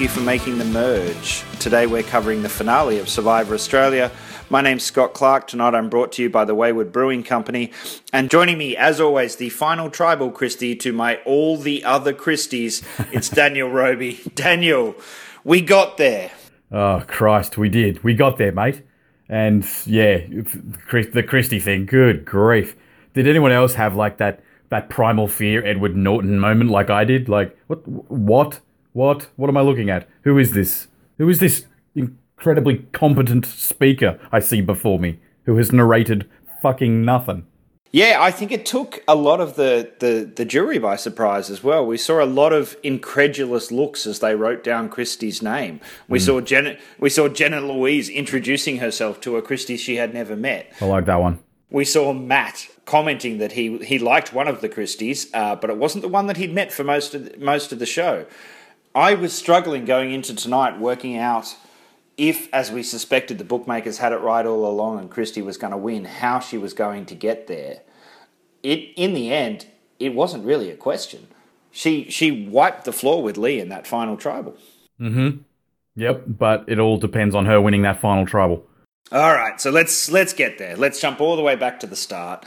Thank you for making the merge. Today we're covering the finale of Survivor Australia. My name's Scott Clark. Tonight I'm brought to you by the Wayward Brewing Company. And joining me, as always, the final tribal Kristie to my all the other Kristies, it's Daniel Roby. Daniel, we got there. Oh, Christ, we did. We got there, mate. And yeah, the Kristie thing, good grief. Did anyone else have like that, that primal fear Edward Norton moment like I did? Like, what? What? What? What am I looking at? Who is this? Who is this incredibly competent speaker I see before me who has narrated fucking nothing? Yeah, I think it took a lot of the, the, the jury by surprise as well. We saw a lot of incredulous looks as they wrote down Kristie's name. We mm. saw Jenna we saw Jenna Louise introducing herself to a Kristie she had never met. I like that one. We saw Matt commenting that he he liked one of the Kristies, uh, but it wasn't the one that he'd met for most of the, most of the show. I was struggling going into tonight, working out if, as we suspected, the bookmakers had it right all along and Kristie was going to win, how she was going to get there. It in the end, it wasn't really a question. She she wiped the floor with Lee in that final tribal. Mm-hmm. Yep, but it all depends on her winning that final tribal. All right, so let's let's get there. Let's jump all the way back to the start.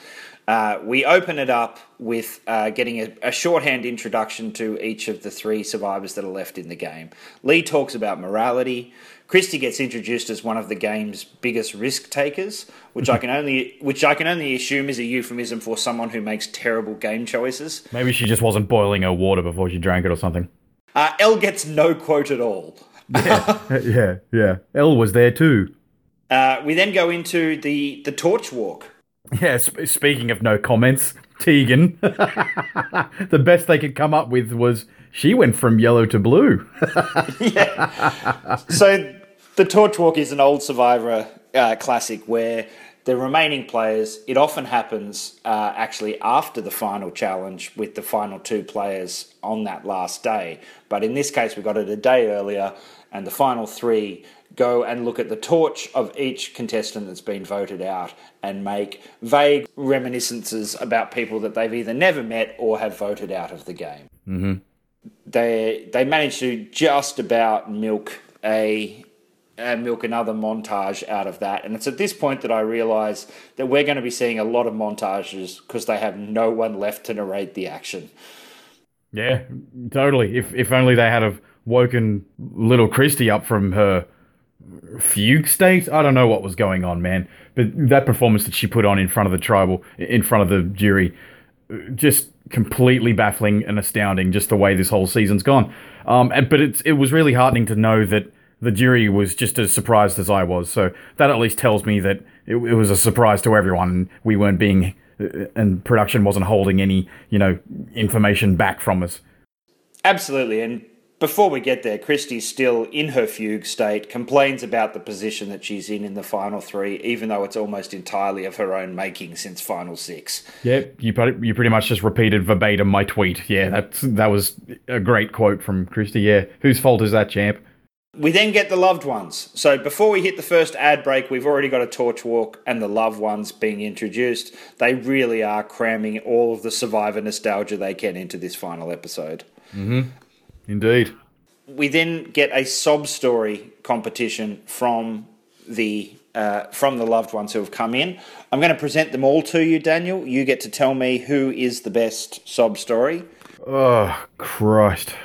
Uh, we open it up with uh, getting a, a, shorthand introduction to each of the three survivors that are left in the game. Lee talks about morality. Kristie gets introduced as one of the game's biggest risk takers, which I can only which I can only assume is a euphemism for someone who makes terrible game choices. Maybe she just wasn't boiling her water before she drank it or something. Uh, Elle gets no quote at all. yeah, yeah, yeah. Elle was there too. Uh, we then go into the the torch walk. Yeah. Sp- speaking of no comments, Tegan. the best they could come up with was she went from yellow to blue. yeah. So the Torch Walk is an old Survivor uh, classic where the remaining players, it often happens uh, actually after the final challenge with the final two players on that last day. But in this case, we got it a day earlier, and the final three go and look at the torch of each contestant that's been voted out and make vague reminiscences about people that they've either never met or have voted out of the game. Mm-hmm they they managed to just about milk a uh, milk another montage out of that. And it's at this point that I realise that we're going to be seeing a lot of montages because they have no one left to narrate the action. Yeah, totally. If if only they had have woken little Kristie up from her fugue state. I don't know what was going on, man. But that performance that she put on in front of the tribal, in front of the jury, just completely baffling and astounding. Just the way this whole season's gone. Um, and, but it's it was really heartening to know that the jury was just as surprised as I was. So that at least tells me that it, it was a surprise to everyone. We weren't being uh, and production wasn't holding any you know information back from us. Absolutely, and before we get there, Kristie's still in her fugue state, complains about the position that she's in in the final three, even though it's almost entirely of her own making since final six. Yeah, you pretty, you pretty much just repeated verbatim my tweet. Yeah, that's, that was a great quote from Kristie. Yeah, whose fault is that, champ? We then get the loved ones. So before we hit the first ad break, we've already got a torch walk and the loved ones being introduced. They really are cramming all of the survivor nostalgia they can into this final episode. Mm-hmm. Indeed. We then get a sob story competition from the uh, from the loved ones who have come in. I'm going to present them all to you, Daniel. You get to tell me who is the best sob story. Oh, Christ.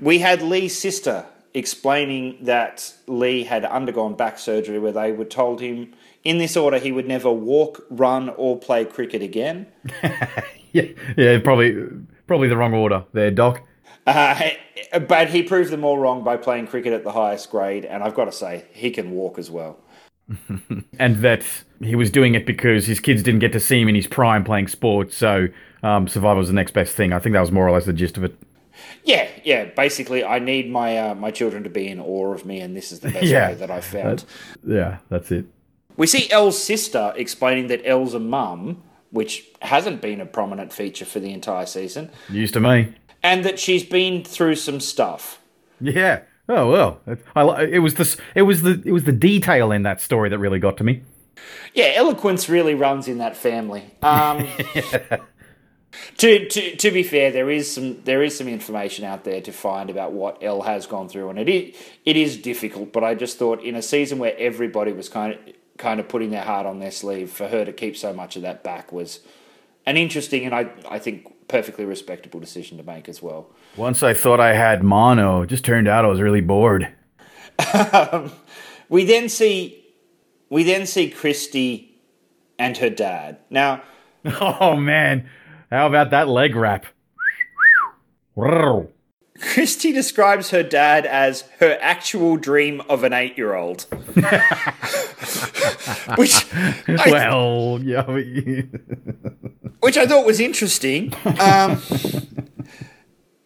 We had Lee's sister explaining that Lee had undergone back surgery where they were told him in this order he would never walk, run, or play cricket again. yeah, yeah, probably probably the wrong order there, Doc. Uh, but he proved them all wrong by playing cricket at the highest grade, and I've got to say, he can walk as well. and that he was doing it because his kids didn't get to see him in his prime playing sports, so um, survival was the next best thing. I think that was more or less the gist of it. Yeah, yeah. Basically, I need my uh, my children to be in awe of me, and this is the best yeah, way that I found. yeah, that's it. We see Elle's sister explaining that Elle's a mum, which hasn't been a prominent feature for the entire season. Used to me and that she's been through some stuff. Yeah. Oh well, I, it was this. It was the. It was the detail in that story that really got to me. Yeah, eloquence really runs in that family. Um, yeah. To, to to be fair, there is some there is some information out there to find about what Elle has gone through, and it is it is difficult. But I just thought in a season where everybody was kind of kind of putting their heart on their sleeve, for her to keep so much of that back was an interesting and I I think perfectly respectable decision to make as well. Once I thought I had mono, it just turned out I was really bored. um, we then see we then see Kristie and her dad. Now, oh man, how about that leg wrap? Kristie describes her dad as her actual dream of an eight-year-old. which, I, well, yeah, which I thought was interesting. Um,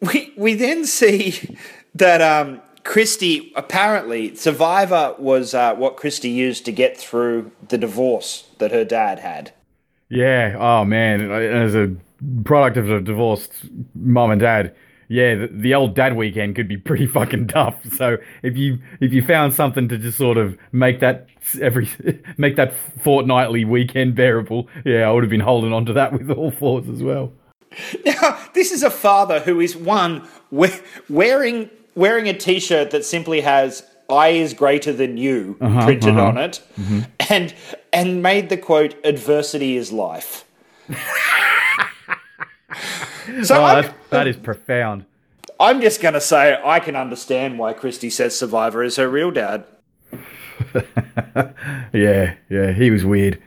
we we then see that um, Kristie apparently Survivor was uh, what Kristie used to get through the divorce that her dad had. Yeah. Oh man, as a product of a divorced mom and dad, yeah, the, the, old dad weekend could be pretty fucking tough. So if you if you found something to just sort of make that every make that fortnightly weekend bearable, yeah, I would have been holding on to that with all fours as well. Now, this is a father who is one wearing wearing a T-shirt that simply has "I is greater than you" uh-huh, printed uh-huh. on it, mm-hmm. and and made the quote "Adversity is life." so oh, that is profound. I'm just going to say I can understand why Kristie says Survivor is her real dad. yeah, yeah, he was weird.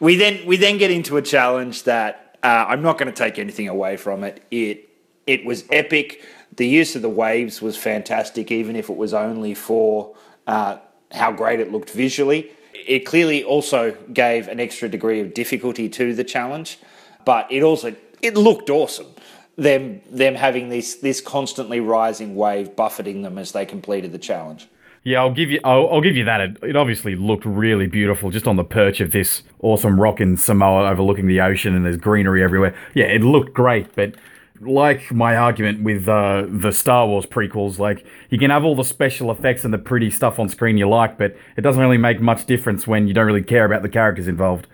We then we then get into a challenge that uh, I'm not going to take anything away from it. It it was epic. The use of the waves was fantastic, even if it was only for uh, how great it looked visually. It clearly also gave an extra degree of difficulty to the challenge, but it also it looked awesome. Them them having this this constantly rising wave buffeting them as they completed the challenge. Yeah, I'll give you. I'll, I'll give you that. It, it, obviously looked really beautiful, just on the perch of this awesome rock in Samoa, overlooking the ocean, and there's greenery everywhere. Yeah, it looked great, but like my argument with uh, the Star Wars prequels, like you can have all the special effects and the pretty stuff on screen you like, but it doesn't really make much difference when you don't really care about the characters involved.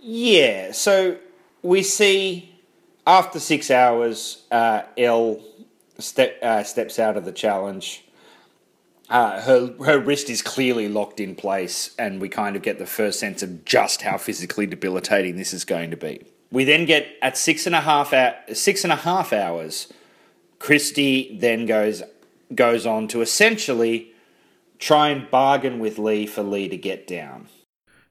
Yeah, so we see after six hours, uh, Elle step, uh, steps out of the challenge. Uh, her her wrist is clearly locked in place, and we kind of get the first sense of just how physically debilitating this is going to be. We then get at six and a half hour, six and a half hours. Kristie then goes goes on to essentially try and bargain with Lee for Lee to get down.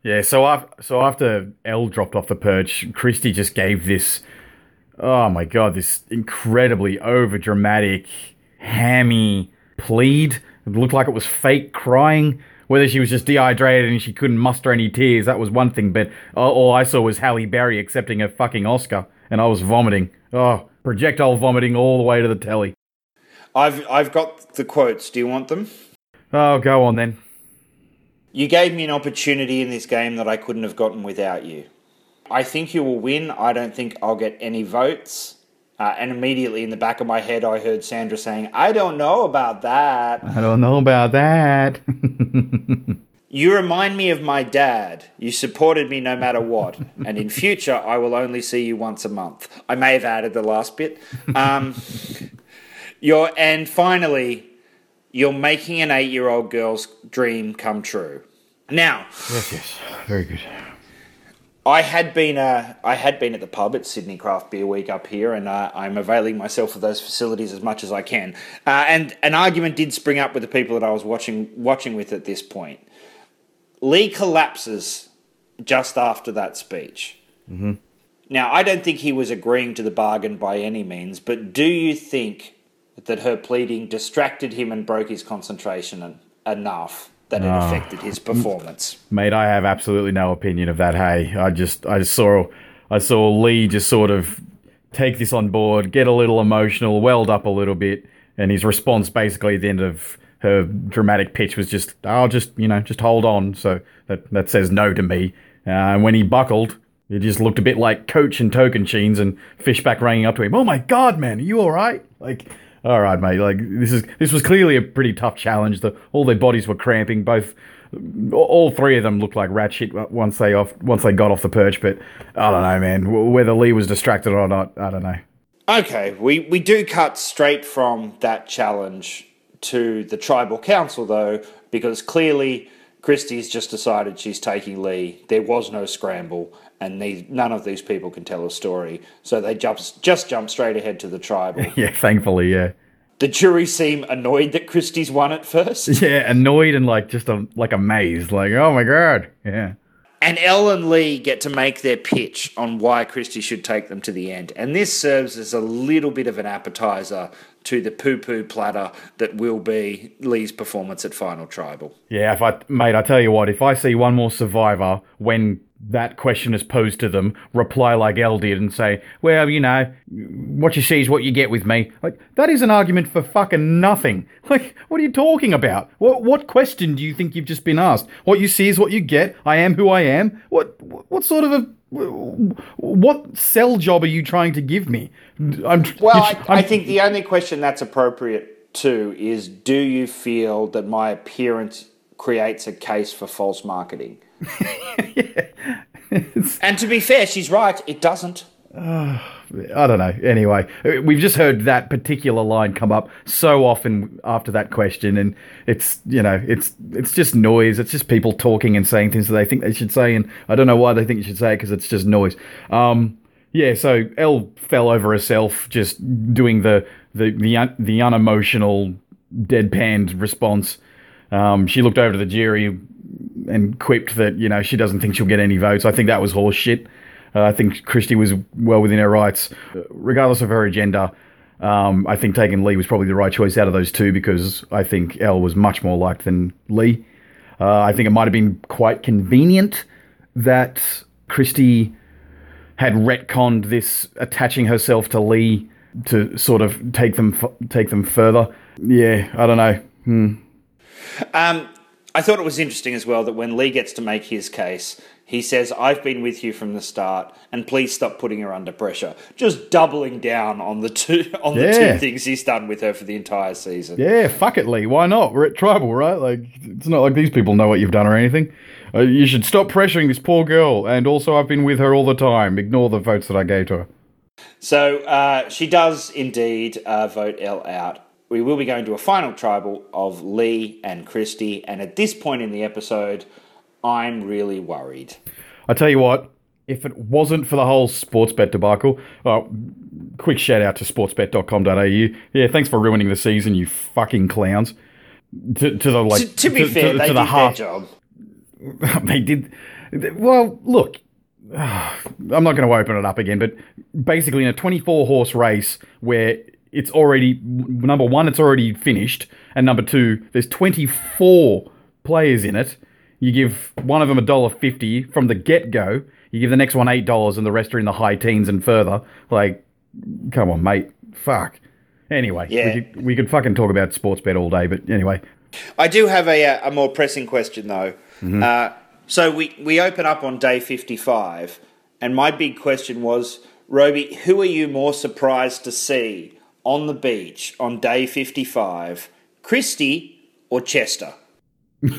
Yeah, so after, so after Elle dropped off the perch, Kristie just gave this oh my god, this incredibly over dramatic, hammy plead. It looked like it was fake crying. Whether she was just dehydrated and she couldn't muster any tears, that was one thing, but all I saw was Halle Berry accepting a fucking Oscar, and I was vomiting. Oh, projectile vomiting all the way to the telly. I've I've got the quotes. Do you want them? Oh, go on then. You gave me an opportunity in this game that I couldn't have gotten without you. I think you will win. I don't think I'll get any votes. Uh, and immediately in the back of my head, I heard Sandra saying, I don't know about that. I don't know about that. you remind me of my dad. You supported me no matter what. And in future, I will only see you once a month. I may have added the last bit. Um, you're, and finally, you're making an eight year old girl's dream come true. Now. Yes, yes. Very good. I had been uh, I had been at the pub at Sydney Craft Beer Week up here, and uh, I'm availing myself of those facilities as much as I can. Uh, and an argument did spring up with the people that I was watching watching with at this point. Lee collapses just after that speech. Mm-hmm. Now, I don't think he was agreeing to the bargain by any means, but do you think that her pleading distracted him and broke his concentration enough that it oh. affected his performance. Mate, I have absolutely no opinion of that. Hey, I just I just saw I saw Lee just sort of take this on board, get a little emotional, welled up a little bit, and his response basically at the end of her dramatic pitch was just, "I'll just you know just hold on." So that that says no to me. Uh, and when he buckled, it just looked a bit like Coach and Tocantins and Fishbach ringing up to him. Oh my God, man, are you all right? Like all right, mate. Like this is this was clearly a pretty tough challenge. The, all their bodies were cramping. Both all three of them looked like rat shit once they off once they got off the perch. But I don't know, man. Whether Lee was distracted or not, I don't know. Okay, we, we do cut straight from that challenge to the tribal council, though, because clearly Kristie's just decided she's taking Lee. There was no scramble, and none of these people can tell a story. So they jump, just jump straight ahead to the tribal. yeah, thankfully, yeah. The jury seem annoyed that Kristie's won at first. Yeah, annoyed and like just a, like amazed, like oh my god, yeah. And Elle and Lee get to make their pitch on why Kristie should take them to the end. And this serves as a little bit of an appetizer to the poo poo platter that will be Lee's performance at Final Tribal. Yeah, if I, mate, I tell you what, if I see one more survivor when that question is posed to them, reply like Elle did and say, well, you know, what you see is what you get with me. Like, that is an argument for fucking nothing. Like, what are you talking about? What, what question do you think you've just been asked? What you see is what you get. I am who I am. What, what sort of a, what sell job are you trying to give me? I'm, well, I, I think the only question that's appropriate too is do you feel that my appearance creates a case for false marketing? yeah. and to be fair, she's right. It doesn't. Uh, I don't know. Anyway, we've just heard that particular line come up so often after that question, and it's you know it's it's just noise. It's just people talking and saying things that they think they should say, and I don't know why they think you should say it because it's just noise. Um, yeah. So Elle fell over herself just doing the the the, un- the unemotional deadpan response. Um, she looked over to the jury and quipped that you know she doesn't think she'll get any votes. I think that was horseshit. Uh, I think Kristie was well within her rights, regardless of her agenda. Um, I think taking Lee was probably the right choice out of those two because I think Elle was much more liked than Lee. Uh, I think it might have been quite convenient that Kristie had retconned this attaching herself to Lee to sort of take them take them further. Yeah, I don't know. Hmm. Um, I thought it was interesting as well that when Lee gets to make his case, he says, I've been with you from the start, and please stop putting her under pressure. Just doubling down on the two on the yeah. two things he's done with her for the entire season. Yeah, fuck it, Lee. Why not? We're at tribal, right? Like it's not like these people know what you've done or anything. Uh, you should stop pressuring this poor girl, and also I've been with her all the time. Ignore the votes that I gave to her. So uh, she does indeed uh, vote Elle out we will be going to a final tribal of Lee and Kristie, and at this point in the episode, I'm really worried. I tell you what, if it wasn't for the whole sportsbet debacle, well, quick shout out to sportsbet.com.au. Yeah, thanks for ruining the season, you fucking clowns. To, to the like, to, to be to, fair, they the did heart. their job. they did. Well, look, I'm not going to open it up again, but basically in a 24 horse race where it's already number one, it's already finished, and number two, there's 24 players in it. You give one of them a dollar fifty from the get go. You give the next one eight dollars, and the rest are in the high teens and further. Like, come on, mate. Fuck. Anyway, yeah. we, could, we could fucking talk about sports bet all day, but anyway. I do have a, uh, a more pressing question though. Mm-hmm. Uh, so we we open up on day fifty five, and my big question was, Roby, who are you more surprised to see on the beach on day 55, Kristie or Chester?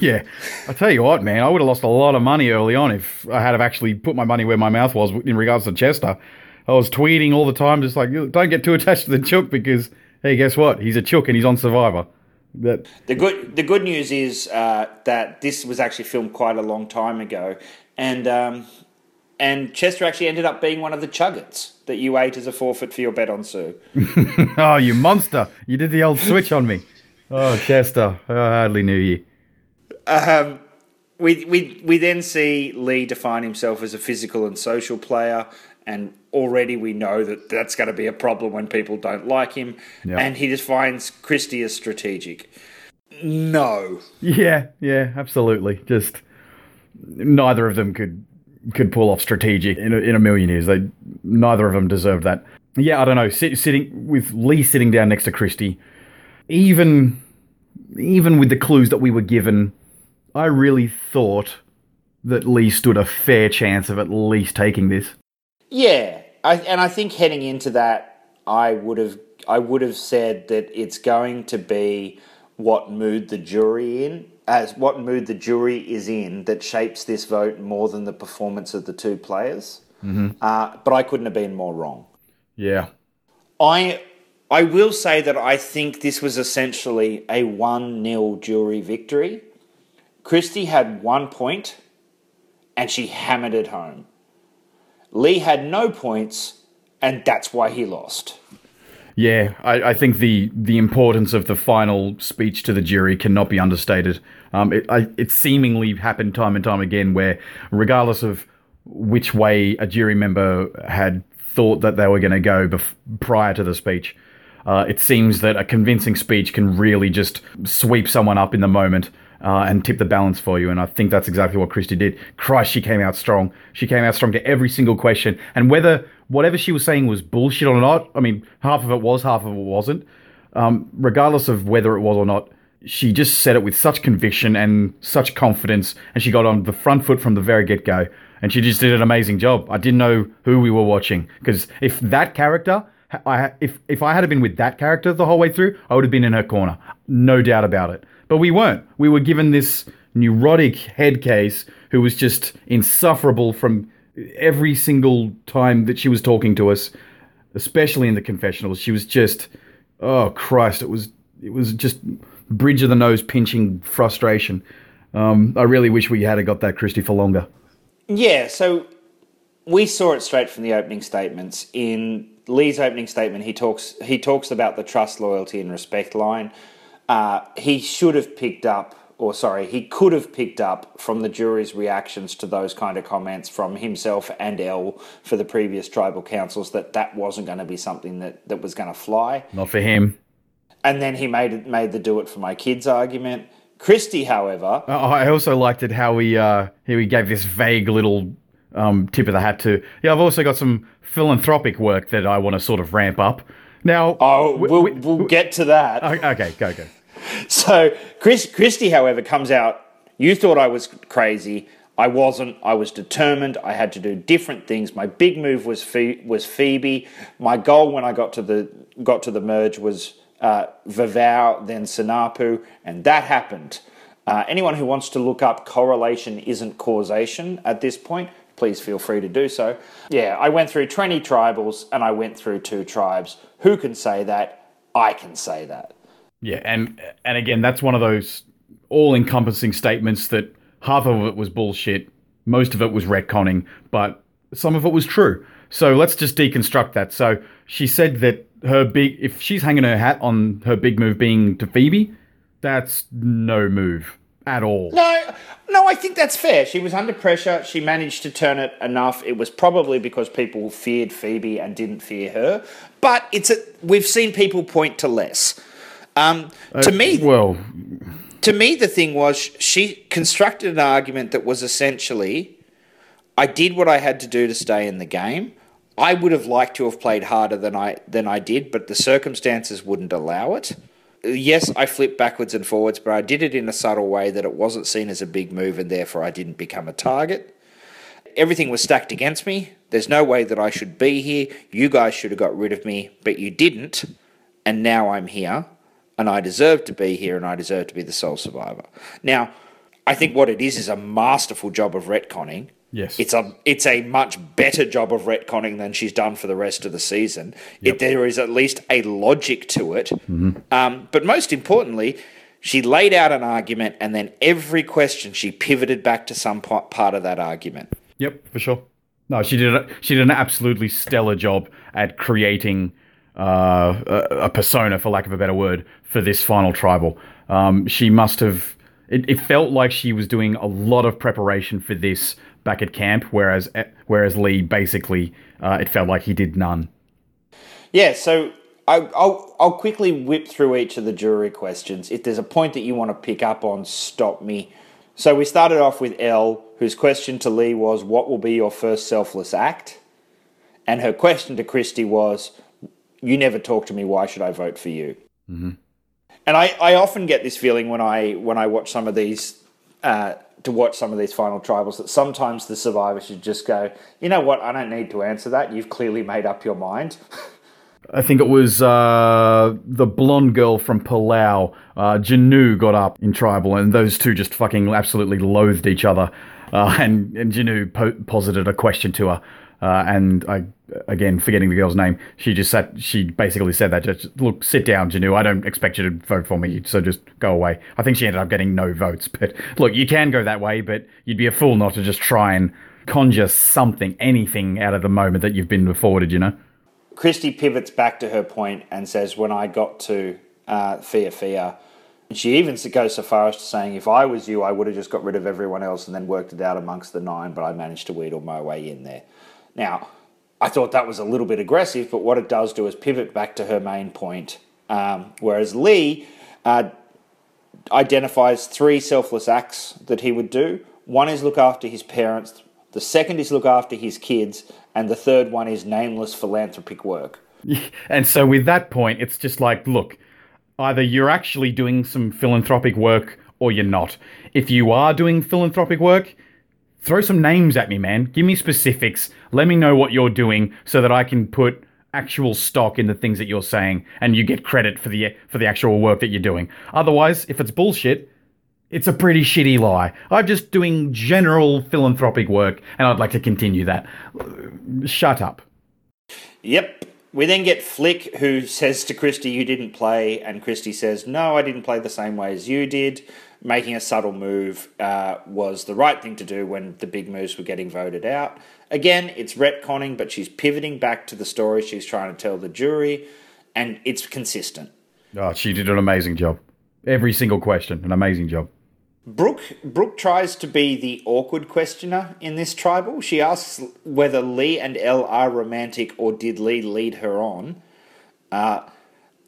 Yeah, I tell you what, man, I would have lost a lot of money early on if I had have actually put my money where my mouth was in regards to Chester. I was tweeting all the time, just like, don't get too attached to the chook because, hey, guess what? He's a chook and he's on Survivor. That the good the good news is uh, that this was actually filmed quite a long time ago, and um, and Chester actually ended up being one of the chuggets that you ate as a forfeit for your bet on Sue. oh, you monster! You did the old switch on me. Oh, Chester, I hardly knew you. Um, we, we, we then see Lee define himself as a physical and social player, and already we know that that's going to be a problem when people don't like him. Yep. And he defines Kristie as strategic. No. Yeah, yeah, absolutely. Just neither of them could could pull off strategic in a, in a million years. They neither of them deserved that. Yeah, I don't know. Sit, sitting with Lee sitting down next to Kristie, even even with the clues that we were given, I really thought that Lee stood a fair chance of at least taking this. Yeah, I, and I think heading into that, I would have I would have said that it's going to be what mood the jury in as what mood the jury is in that shapes this vote more than the performance of the two players. Mm-hmm. Uh, but I couldn't have been more wrong. Yeah. I I will say that I think this was essentially a 1 0 jury victory. Kristie had one point and she hammered it home. Lee had no points and that's why he lost. Yeah, I, I, think the the importance of the final speech to the jury cannot be understated. Um, it, I, it seemingly happened time and time again where, regardless of which way a jury member had thought that they were going to go bef- prior to the speech, uh, it seems that a convincing speech can really just sweep someone up in the moment uh, and tip the balance for you. And I think that's exactly what Kristie did. Christ, she came out strong. She came out strong to every single question. And whether whatever she was saying was bullshit or not, I mean, half of it was, half of it wasn't. Um, regardless of whether it was or not, she just said it with such conviction and such confidence. And she got on the front foot from the very get go. And she just did an amazing job. I didn't know who we were watching because if that character I if if I had been with that character the whole way through, I would have been in her corner, no doubt about it. But we weren't. We were given this neurotic head case who was just insufferable from every single time that she was talking to us, especially in the confessionals. She was just, oh Christ, it was it was just bridge of the nose pinching frustration. Um, I really wish we had got that Kristie for longer. Yeah, so we saw it straight from the opening statements. In Lee's opening statement, he talks he talks about the trust, loyalty, and respect line uh, he should have picked up, or sorry, he could have picked up from the jury's reactions to those kind of comments from himself and Elle for the previous tribal councils that that wasn't going to be something that, that was going to fly. Not for him. And then he made it, made the do it for my kids argument. Kristie, however, uh, I also liked it how he uh, he gave this vague little um, tip of the hat to. Yeah, I've also got some philanthropic work that I want to sort of ramp up. Now, oh, we'll, we, will get to that. Okay, go go. So Chris Kristie, however, comes out. You thought I was crazy. I wasn't. I was determined. I had to do different things. My big move was Phoebe, was Phoebe. My goal when I got to the got to the merge was uh, Vavau, then Saanapu, and that happened. Uh, anyone who wants to look up correlation isn't causation at this point, please feel free to do so. Yeah, I went through 20 tribals and I went through two tribes. Who can say that? I can say that. Yeah, and and again, that's one of those all-encompassing statements that half of it was bullshit, most of it was retconning, but some of it was true. So let's just deconstruct that. So she said that her big, if she's hanging her hat on her big move being to Phoebe, that's no move at all. No, no, I think that's fair. She was under pressure. She managed to turn it enough. It was probably because people feared Phoebe and didn't fear her. But it's a, we've seen people point to less. Um, uh, to me, well, to me, the thing was she constructed an argument that was essentially, I did what I had to do to stay in the game. I would have liked to have played harder than I than I did, but the circumstances wouldn't allow it. Yes, I flipped backwards and forwards, but I did it in a subtle way that it wasn't seen as a big move, and therefore I didn't become a target. Everything was stacked against me. There's no way that I should be here. You guys should have got rid of me, but you didn't, and now I'm here and I deserve to be here and I deserve to be the sole survivor. Now, I think what it is is a masterful job of retconning. Yes. It's a it's a much better job of retconning than she's done for the rest of the season. Yep. It, there is at least a logic to it. Mm-hmm. Um, but most importantly, she laid out an argument and then every question she pivoted back to some part of that argument. Yep, for sure. No, she did a, she did an absolutely stellar job at creating uh, a, a, persona, for lack of a better word, for this final tribal. Um, she must have. It, it, felt like she was doing a lot of preparation for this back at camp, whereas whereas Lee basically uh, it felt like he did none. Yeah, so I, will I'll quickly whip through each of the jury questions. If there's a point that you want to pick up on, stop me. So we started off with Elle, whose question to Lee was, "What will be your first selfless act?" And her question to Kristie was, you never talk to me. Why should I vote for you? Mm-hmm. And I, I often get this feeling when I when I watch some of these uh, to watch some of these final tribals that sometimes the survivor should just go, you know what? I don't need to answer that. You've clearly made up your mind. I think it was uh, the blonde girl from Palau, uh, Janu, got up in tribal, and those two just fucking absolutely loathed each other. Uh, and and Janu po- posited a question to her, uh, and I again forgetting the girl's name. She just sat. She basically said that just look, sit down, Janu. I don't expect you to vote for me, so just go away. I think she ended up getting no votes, but look, you can go that way, but you'd be a fool not to just try and conjure something, anything out of the moment that you've been afforded. You know. Kristie pivots back to her point and says, "When I got to uh, Fia Fia." She even goes so far as to saying, if I was you, I would have just got rid of everyone else and then worked it out amongst the nine, but I managed to wheedle my way in there. Now, I thought that was a little bit aggressive, but what it does do is pivot back to her main point. Um, whereas Lee uh, identifies three selfless acts that he would do. One is look after his parents, the second is look after his kids, and the third one is nameless philanthropic work. And so, with that point, it's just like, look, either you're actually doing some philanthropic work or you're not. If you are doing philanthropic work, throw some names at me, man. Give me specifics. Let me know what you're doing so that I can put actual stock in the things that you're saying and you get credit for the for the actual work that you're doing. Otherwise, if it's bullshit, it's a pretty shitty lie. I'm just doing general philanthropic work and I'd like to continue that. Shut up. Yep. We then get Flick, who says to Kristie, You didn't play. And Kristie says, No, I didn't play the same way as you did. Making a subtle move uh, was the right thing to do when the big moves were getting voted out. Again, it's retconning, but she's pivoting back to the story she's trying to tell the jury, and it's consistent. Oh, she did an amazing job. Every single question, an amazing job. Brooke Brooke tries to be the awkward questioner in this tribal. She asks whether Lee and Elle are romantic or did Lee lead her on. Uh,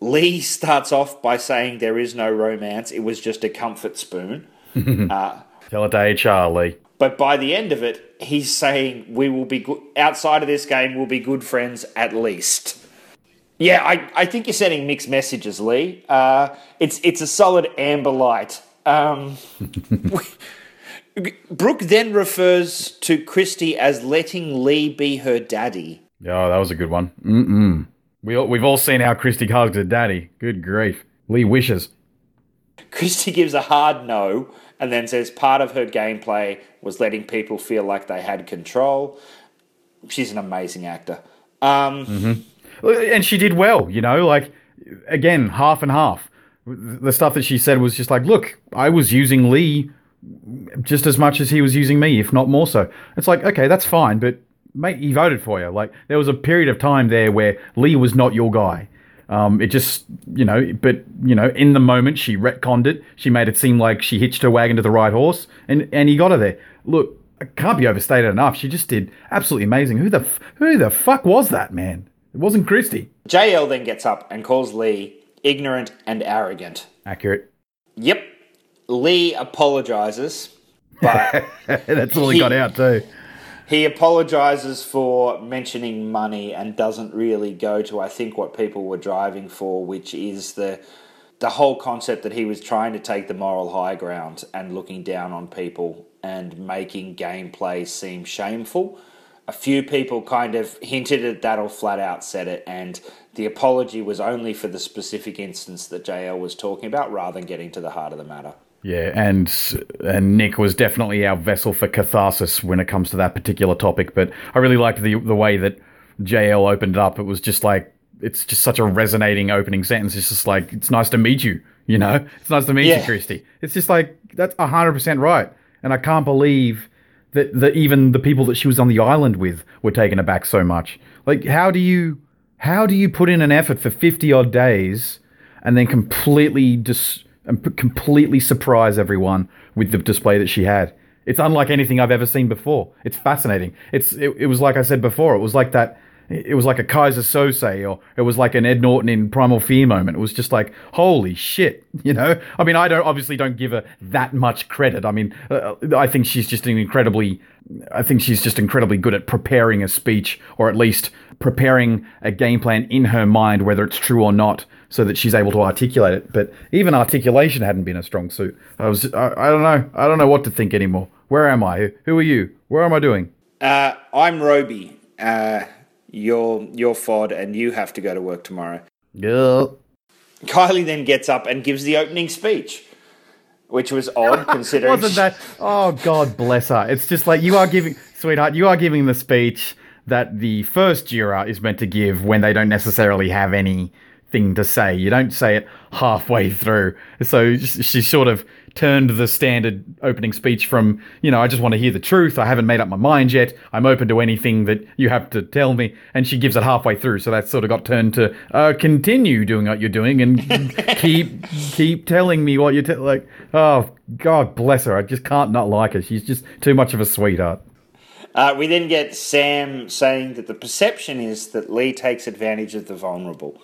Lee starts off by saying there is no romance; it was just a comfort spoon. uh, Tell it to HR, Lee. But by the end of it, he's saying we will be good outside of this game. We'll be good friends at least. Yeah, I, I think you're sending mixed messages, Lee. Uh, it's it's a solid amber light. Um, Brooke then refers to Kristie as letting Lee be her daddy. Oh, that was a good one. Mm-mm. We all, we've all seen how Kristie hugs her daddy. Good grief. Lee wishes. Kristie gives a hard no and then says part of her gameplay was letting people feel like they had control. She's an amazing actor. Um, mm-hmm. And she did well, you know, like, again, half and half the stuff that she said was just like, look, I was using Lee just as much as he was using me, if not more so. It's like, okay, that's fine, but mate, he voted for you. Like, there was a period of time there where Lee was not your guy. Um, it just, you know, but, you know, in the moment, she retconned it. She made it seem like she hitched her wagon to the right horse, and, and he got her there. Look, it can't be overstated enough. She just did absolutely amazing. Who the, who the fuck was that, man? It wasn't Kristie. JL then gets up and calls Lee ignorant, and arrogant. Accurate. Yep. Lee apologizes, but that's all he, he got out too. He apologizes for mentioning money and doesn't really go to I think what people were driving for, which is the the whole concept that he was trying to take the moral high ground and looking down on people and making gameplay seem shameful. A few people kind of hinted at that or flat out said it, and the apology was only for the specific instance that JL was talking about rather than getting to the heart of the matter. Yeah, and and Nick was definitely our vessel for catharsis when it comes to that particular topic. But I really liked the the way that JL opened it up. It was just like it's just such a resonating opening sentence. It's just like it's nice to meet you. You know, it's nice to meet yeah. you, Kristie. It's just like that's hundred percent right. And I can't believe that that even the people that she was on the island with were taken aback so much. Like, how do you how do you put in an effort for 50 odd days and then completely dis- completely surprise everyone with the display that she had? It's unlike anything I've ever seen before. It's fascinating. It's it, it was like I said before. It was like that. It was like a Keyser Söze, or it was like an Ed Norton in Primal Fear moment. It was just like, holy shit, you know. I mean, I don't obviously don't give her that much credit. I mean, uh, I think she's just an incredibly, I think she's just incredibly good at preparing a speech, or at least preparing a game plan in her mind, whether it's true or not, so that she's able to articulate it. But even articulation hadn't been a strong suit. I was, I, I don't know, I don't know what to think anymore. Where am I? Who are you? Where am I doing? Uh, I'm Roby. Uh, you're you're fod and you have to go to work tomorrow. Yeah. Kylie then gets up and gives the opening speech, which was odd considering. Wasn't that? Oh God bless her. It's just like you are giving, sweetheart. You are giving the speech that the first juror is meant to give when they don't necessarily have anything to say. You don't say it halfway through. So she sort of turned the standard opening speech from, you know, I just want to hear the truth. I haven't made up my mind yet. I'm open to anything that you have to tell me. And she gives it halfway through. So that sort of got turned to uh, continue doing what you're doing and keep keep telling me what you're te- like. Oh God bless her. I just can't not like her. She's just too much of a sweetheart. Uh, we then get Sam saying that the perception is that Lee takes advantage of the vulnerable.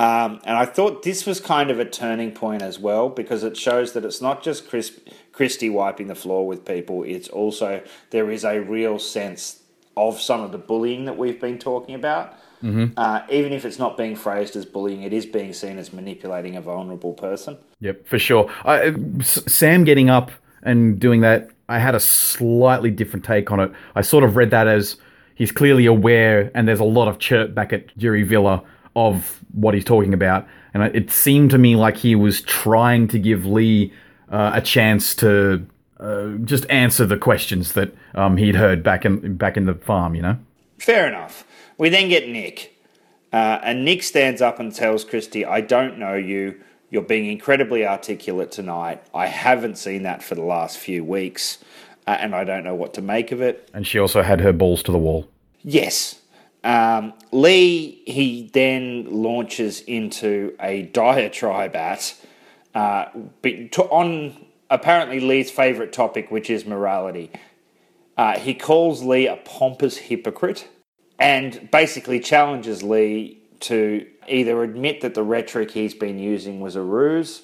Um, and I thought this was kind of a turning point as well because it shows that it's not just Chris, Kristie wiping the floor with people, it's also there is a real sense of some of the bullying that we've been talking about. Mm-hmm. Uh, even if it's not being phrased as bullying, it is being seen as manipulating a vulnerable person. Yep, for sure. I, Sam getting up and doing that, I had a slightly different take on it. I sort of read that as he's clearly aware, and there's a lot of chirp back at Jury Villa of what he's talking about. And it seemed to me like he was trying to give Lee uh, a chance to uh, just answer the questions that um, he'd heard back in back in the farm. You know. Fair enough. We then get Nick, uh, and Nick stands up and tells Kristie, "I don't know you. You're being incredibly articulate tonight. I haven't seen that for the last few weeks, uh, and I don't know what to make of it." And she also had her balls to the wall. Yes, um, Lee, he then launches into a diatribe at uh, on apparently Lee's favourite topic, which is morality. Uh, he calls Lee a pompous hypocrite and basically challenges Lee to either admit that the rhetoric he's been using was a ruse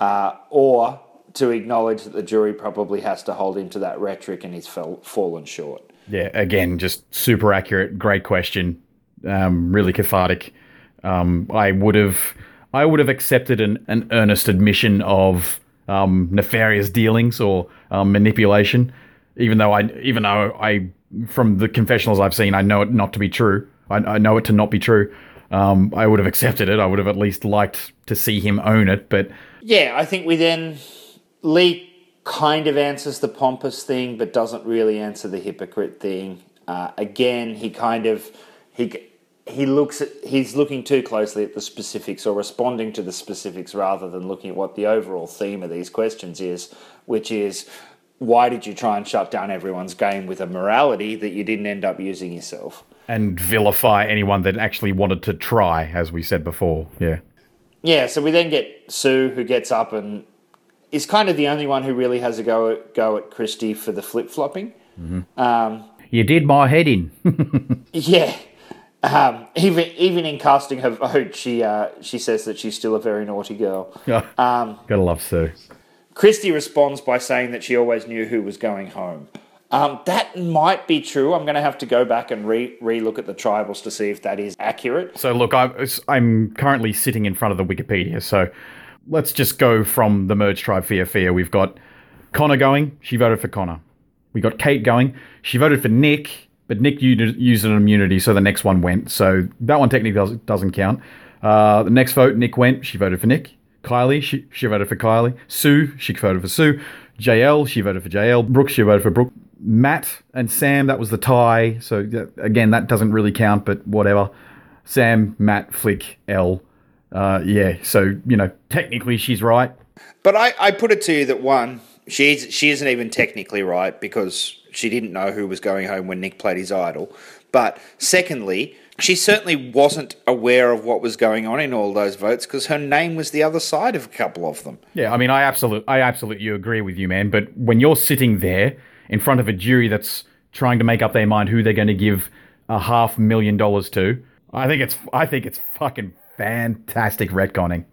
uh, or to acknowledge that the jury probably has to hold him to that rhetoric and he's fell, fallen short. Yeah, again, just super accurate. Great question. Um, really cathartic. Um, I would have, I would have accepted an, an earnest admission of um, nefarious dealings or um, manipulation, even though I, even though I, from the confessionals I've seen, I know it not to be true. I, I know it to not be true. Um, I would have accepted it. I would have at least liked to see him own it. But yeah, I think we then Lee kind of answers the pompous thing, but doesn't really answer the hypocrite thing. Uh, again, he kind of he he looks at he's looking too closely at the specifics or responding to the specifics rather than looking at what the overall theme of these questions is, which is why did you try and shut down everyone's game with a morality that you didn't end up using yourself? And vilify anyone that actually wanted to try, as we said before. Yeah. Yeah, so we then get Sue who gets up and is kind of the only one who really has a go at, go at Kristie for the flip flopping. Mm-hmm. Um, you did my head in. yeah. Um, even even in casting her vote, she uh, she says that she's still a very naughty girl. Um, Gotta love Sue. Kristie responds by saying that she always knew who was going home. Um, that might be true. I'm going to have to go back and re look at the tribals to see if that is accurate. So look, I'm I'm currently sitting in front of the Wikipedia, so let's just go from the merge tribe Fia Fia. We've got Connor going. She voted for Connor. We got Kate going. She voted for Nick, but Nick used an immunity, so the next one went. So that one technically doesn't count. Uh, the next vote, Nick went. She voted for Nick. Kylie, she, she voted for Kylie. Sue, she voted for Sue. JL, she voted for JL. Brooke, she voted for Brooke. Matt and Sam, that was the tie. So again, that doesn't really count, but whatever. Sam, Matt, Flick, L uh, yeah, so you know, technically she's right. But I, I put it to you that one, she's she isn't even technically right because she didn't know who was going home when Nick played his idol. But secondly, she certainly wasn't aware of what was going on in all those votes because her name was the other side of a couple of them. Yeah, I mean, I absolutely, I absolutely agree with you, man. But when you're sitting there in front of a jury that's trying to make up their mind who they're going to give a half million dollars to, I think it's, I think it's fucking fantastic retconning.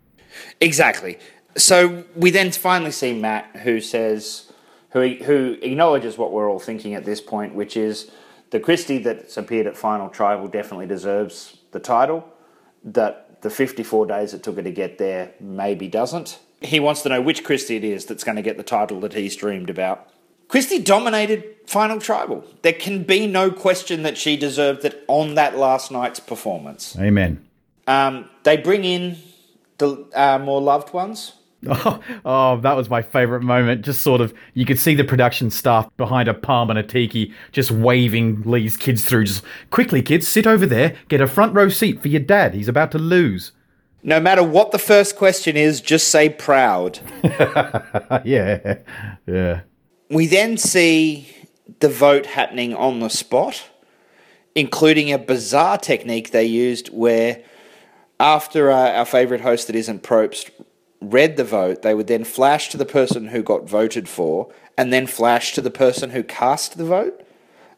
Exactly. So we then finally see Matt, who says, who who acknowledges what we're all thinking at this point, which is the Kristie that's appeared at Final Tribal definitely deserves the title. That the 54 days it took her to get there maybe doesn't. He wants to know which Kristie it is that's going to get the title that he's dreamed about. Kristie dominated Final Tribal. There can be no question that she deserved it on that last night's performance. Amen. Um, they bring in the uh, more loved ones. Oh, oh, that was my favorite moment. Just sort of, you could see the production staff behind a palm and a tiki just waving Lee's kids through. Just quickly, kids, sit over there. Get a front row seat for your dad. He's about to lose. No matter what the first question is, just say proud. yeah, yeah. We then see the vote happening on the spot, including a bizarre technique they used where, after uh, our favourite host that isn't Probst read the vote, they would then flash to the person who got voted for and then flash to the person who cast the vote.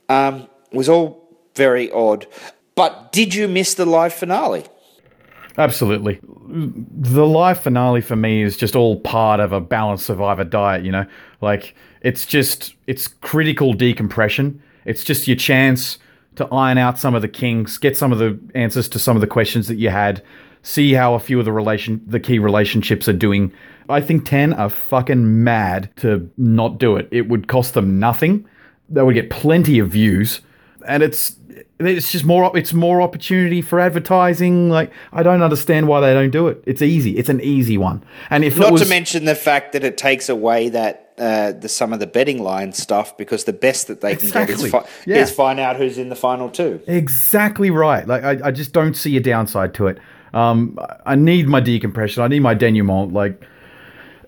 Um, was all very odd. But did you miss the live finale? Absolutely. The live finale for me is just all part of a balanced survivor diet, you know? Like, it's just, it's critical decompression. It's just your chance to iron out some of the kinks, get some of the answers to some of the questions that you had, see how a few of the relation, the key relationships are doing. I think 10 are fucking mad to not do it. It would cost them nothing. They would get plenty of views. And it's it's just more it's more opportunity for advertising like i don't understand why they don't do it. It's easy. It's an easy one. And if not was, to mention the fact that it takes away that uh, the some of the betting line stuff because the best that they can get is, fi- Yeah. is find out who's in the final two. exactly right. Like i, I just don't see a downside to it. Um, i need my decompression. I need my denouement. Like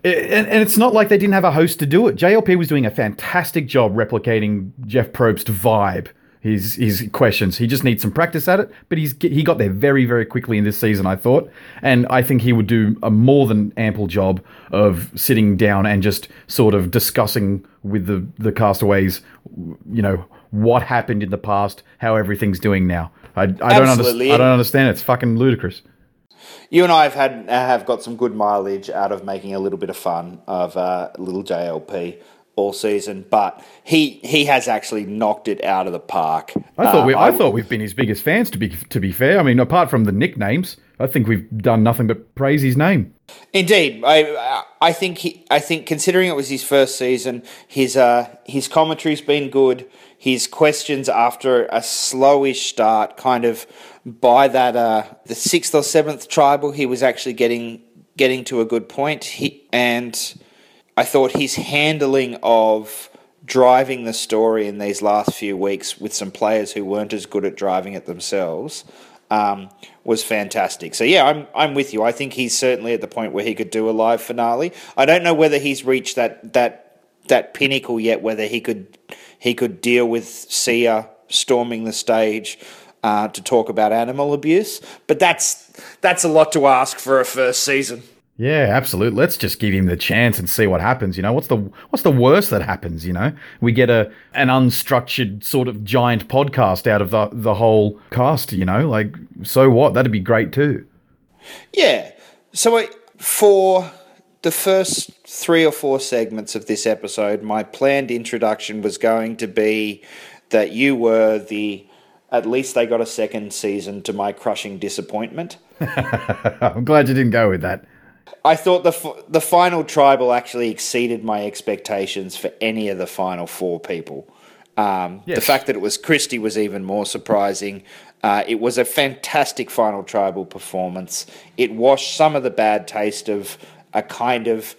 and, and it's not like they didn't have a host to do it. Jlp was doing a fantastic job replicating jeff probst vibe his his questions. He just needs some practice at it but he's he got there very very quickly in this season i thought. And i think he would do a more than ample job of sitting down and just sort of discussing with the the castaways you know what happened in the past how everything's doing now. I, I don't understand i don't understand. It's fucking ludicrous. You and I have had have got some good mileage out of making a little bit of fun of uh, little JLP all season, but he he has actually knocked it out of the park. I thought we, I thought we've been his biggest fans. To be to be fair, I mean, apart from the nicknames, I think we've done nothing but praise his name. Indeed, I I think he I think considering it was his first season, his uh his commentary's been good. His questions after a slowish start, kind of by that uh the sixth or seventh tribal, he was actually getting getting to a good point. He and I thought his handling of driving the story in these last few weeks with some players who weren't as good at driving it themselves um, was fantastic. So yeah, I'm I'm with you. I think he's certainly at the point where he could do a live finale. I don't know whether he's reached that that that pinnacle yet. Whether he could he could deal with Sia storming the stage. Uh, to talk about animal abuse, but that's that's a lot to ask for a first season. Yeah, absolutely. Let's just give him the chance and see what happens. You know, what's the what's the worst that happens? You know, we get a an unstructured sort of giant podcast out of the the whole cast. You know, like so what? That'd be great too. Yeah. So I, for the first three or four segments of this episode, my planned introduction was going to be that you were the at least they got a second season to my crushing disappointment. I'm glad you didn't go with that. I thought the f- the final tribal actually exceeded my expectations for any of the final four people. Um, The fact that it was Kristie was even more surprising. Uh, it was a fantastic final tribal performance. It washed some of the bad taste of a kind of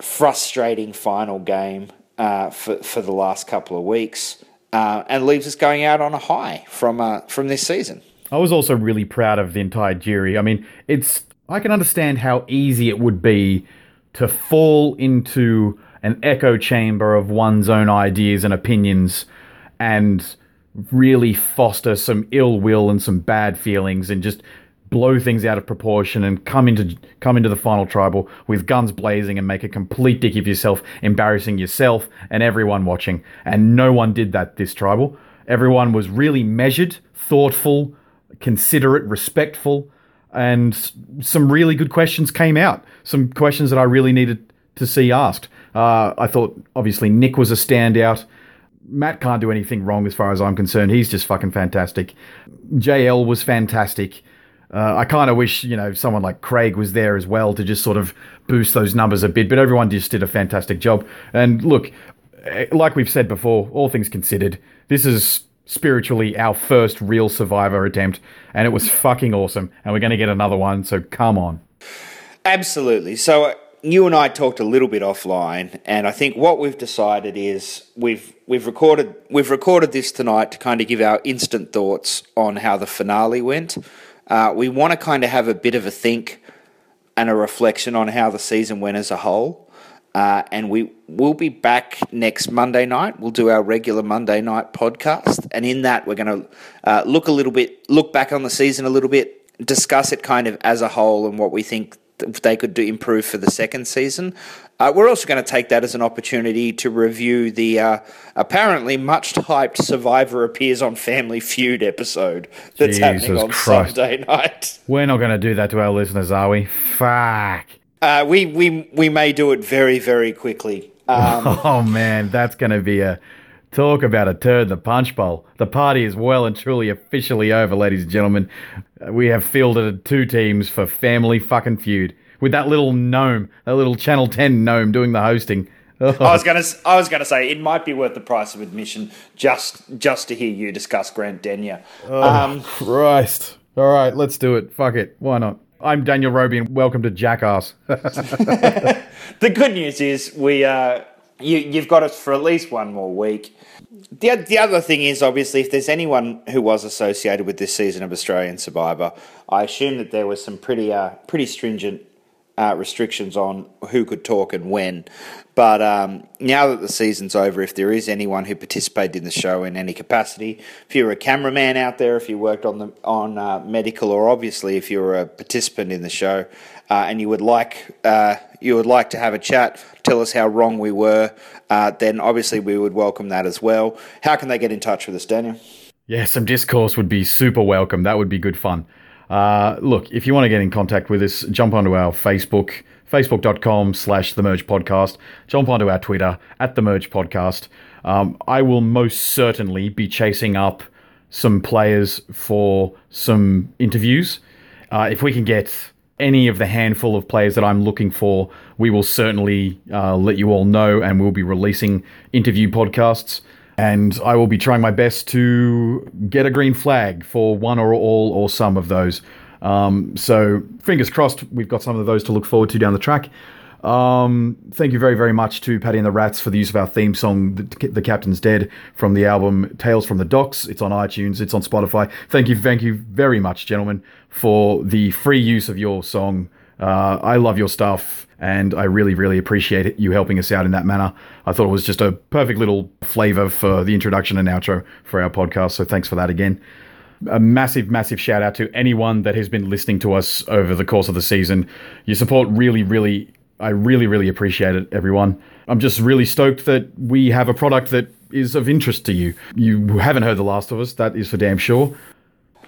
frustrating final game uh, for for the last couple of weeks, uh, and leaves us going out on a high from uh, from this season. I was also really proud of the entire jury. I mean, it's I can understand how easy it would be to fall into an echo chamber of one's own ideas and opinions and really foster some ill will and some bad feelings and just blow things out of proportion and come into come into the final tribal with guns blazing and make a complete dick of yourself, embarrassing yourself and everyone watching. And no one did that this tribal. Everyone was really measured, thoughtful, considerate, respectful, and some really good questions came out. Some questions that I really needed to see asked. Uh, I thought obviously Nick was a standout. Matt can't do anything wrong as far as I'm concerned. He's just fucking fantastic. JL was fantastic. Uh, I kind of wish, you know, someone like Craig was there as well to just sort of boost those numbers a bit, but everyone just did a fantastic job. And look, eh, like we've said before, all things considered, this is spiritually our first real Survivor attempt, and it was fucking awesome. And we're going to get another one, so come on. Absolutely. So uh, you and I talked a little bit offline, and I think what we've decided is we've we've recorded we've recorded this tonight to kind of give our instant thoughts on how the finale went. Uh, we want to kind of have a bit of a think and a reflection on how the season went as a whole. Uh, and we will be back next Monday night. We'll do our regular Monday night podcast, and in that we're going to uh, look a little bit, look back on the season a little bit, discuss it kind of as a whole and what we think they could do improve for the second season. Uh, we're also going to take that as an opportunity to review the uh, apparently much hyped Survivor appears on Family Feud episode that's Jesus happening on Christ. Sunday night. We're not going to do that to our listeners, are we? Fuck. Uh, we we we may do it very very quickly. Um, Oh man, that's going to be a talk about a turd in the punch bowl. The party is well and truly officially over, ladies and gentlemen. Uh, We have fielded two teams for Family Fucking Feud with that little gnome, that little Channel 10 gnome doing the hosting. I was gonna I was gonna say it might be worth the price of admission just just to hear you discuss Grant Denyer. Um, Christ. All right, let's do it. Fuck it. Why not? I'm Daniel Roby and welcome to Jackass. the good news is we uh, you you've got us for at least one more week. The, the other thing is obviously if there's anyone who was associated with this season of Australian Survivor, I assume that there was some pretty uh, pretty stringent uh, restrictions on who could talk and when. But um, now that the season's over, if there is anyone who participated in the show in any capacity, if you're a cameraman out there, if you worked on the on uh, medical, or obviously if you're a participant in the show, uh, and you would like uh, you would like to have a chat, tell us how wrong we were, uh, then obviously we would welcome that as well. How can they get in touch with us, Daniel? Yeah, some discourse would be super welcome. That would be good fun. Uh, look, if you want to get in contact with us, jump onto our Facebook, facebook.com slash the merge podcast. Jump onto our Twitter at the merge podcast. Um, I will most certainly be chasing up some players for some interviews. Uh, if we can get any of the handful of players that I'm looking for, we will certainly uh, let you all know and we'll be releasing interview podcasts. And I will be trying my best to get a green flag for one or all or some of those. Um, so, fingers crossed, we've got some of those to look forward to down the track. Um, thank you very, very much to Paddy and the Rats for the use of our theme song, the Captain's Dead, from the album Tales from the Docks. It's on iTunes, it's on Spotify. Thank you, thank you very much, gentlemen, for the free use of your song. Uh, I love your stuff, and I really, really appreciate you helping us out in that manner. I thought it was just a perfect little flavor for the introduction and outro for our podcast, so thanks for that again a massive, massive shout out to anyone that has been listening to us over the course of the season. Your support really, really, I really, really appreciate it, everyone. I'm just really stoked that we have a product that is of interest to you. You haven't heard The Last of Us, that is for damn sure.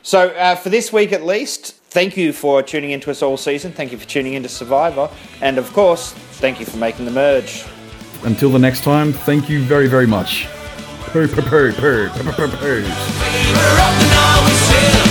So, uh, for this week at least, thank you for tuning into us all season. Thank you for tuning into Survivor. And of course, thank you for making the merge. Until the next time, thank you very, very much. Purr, purr, purr, purr, purr, purr, purr.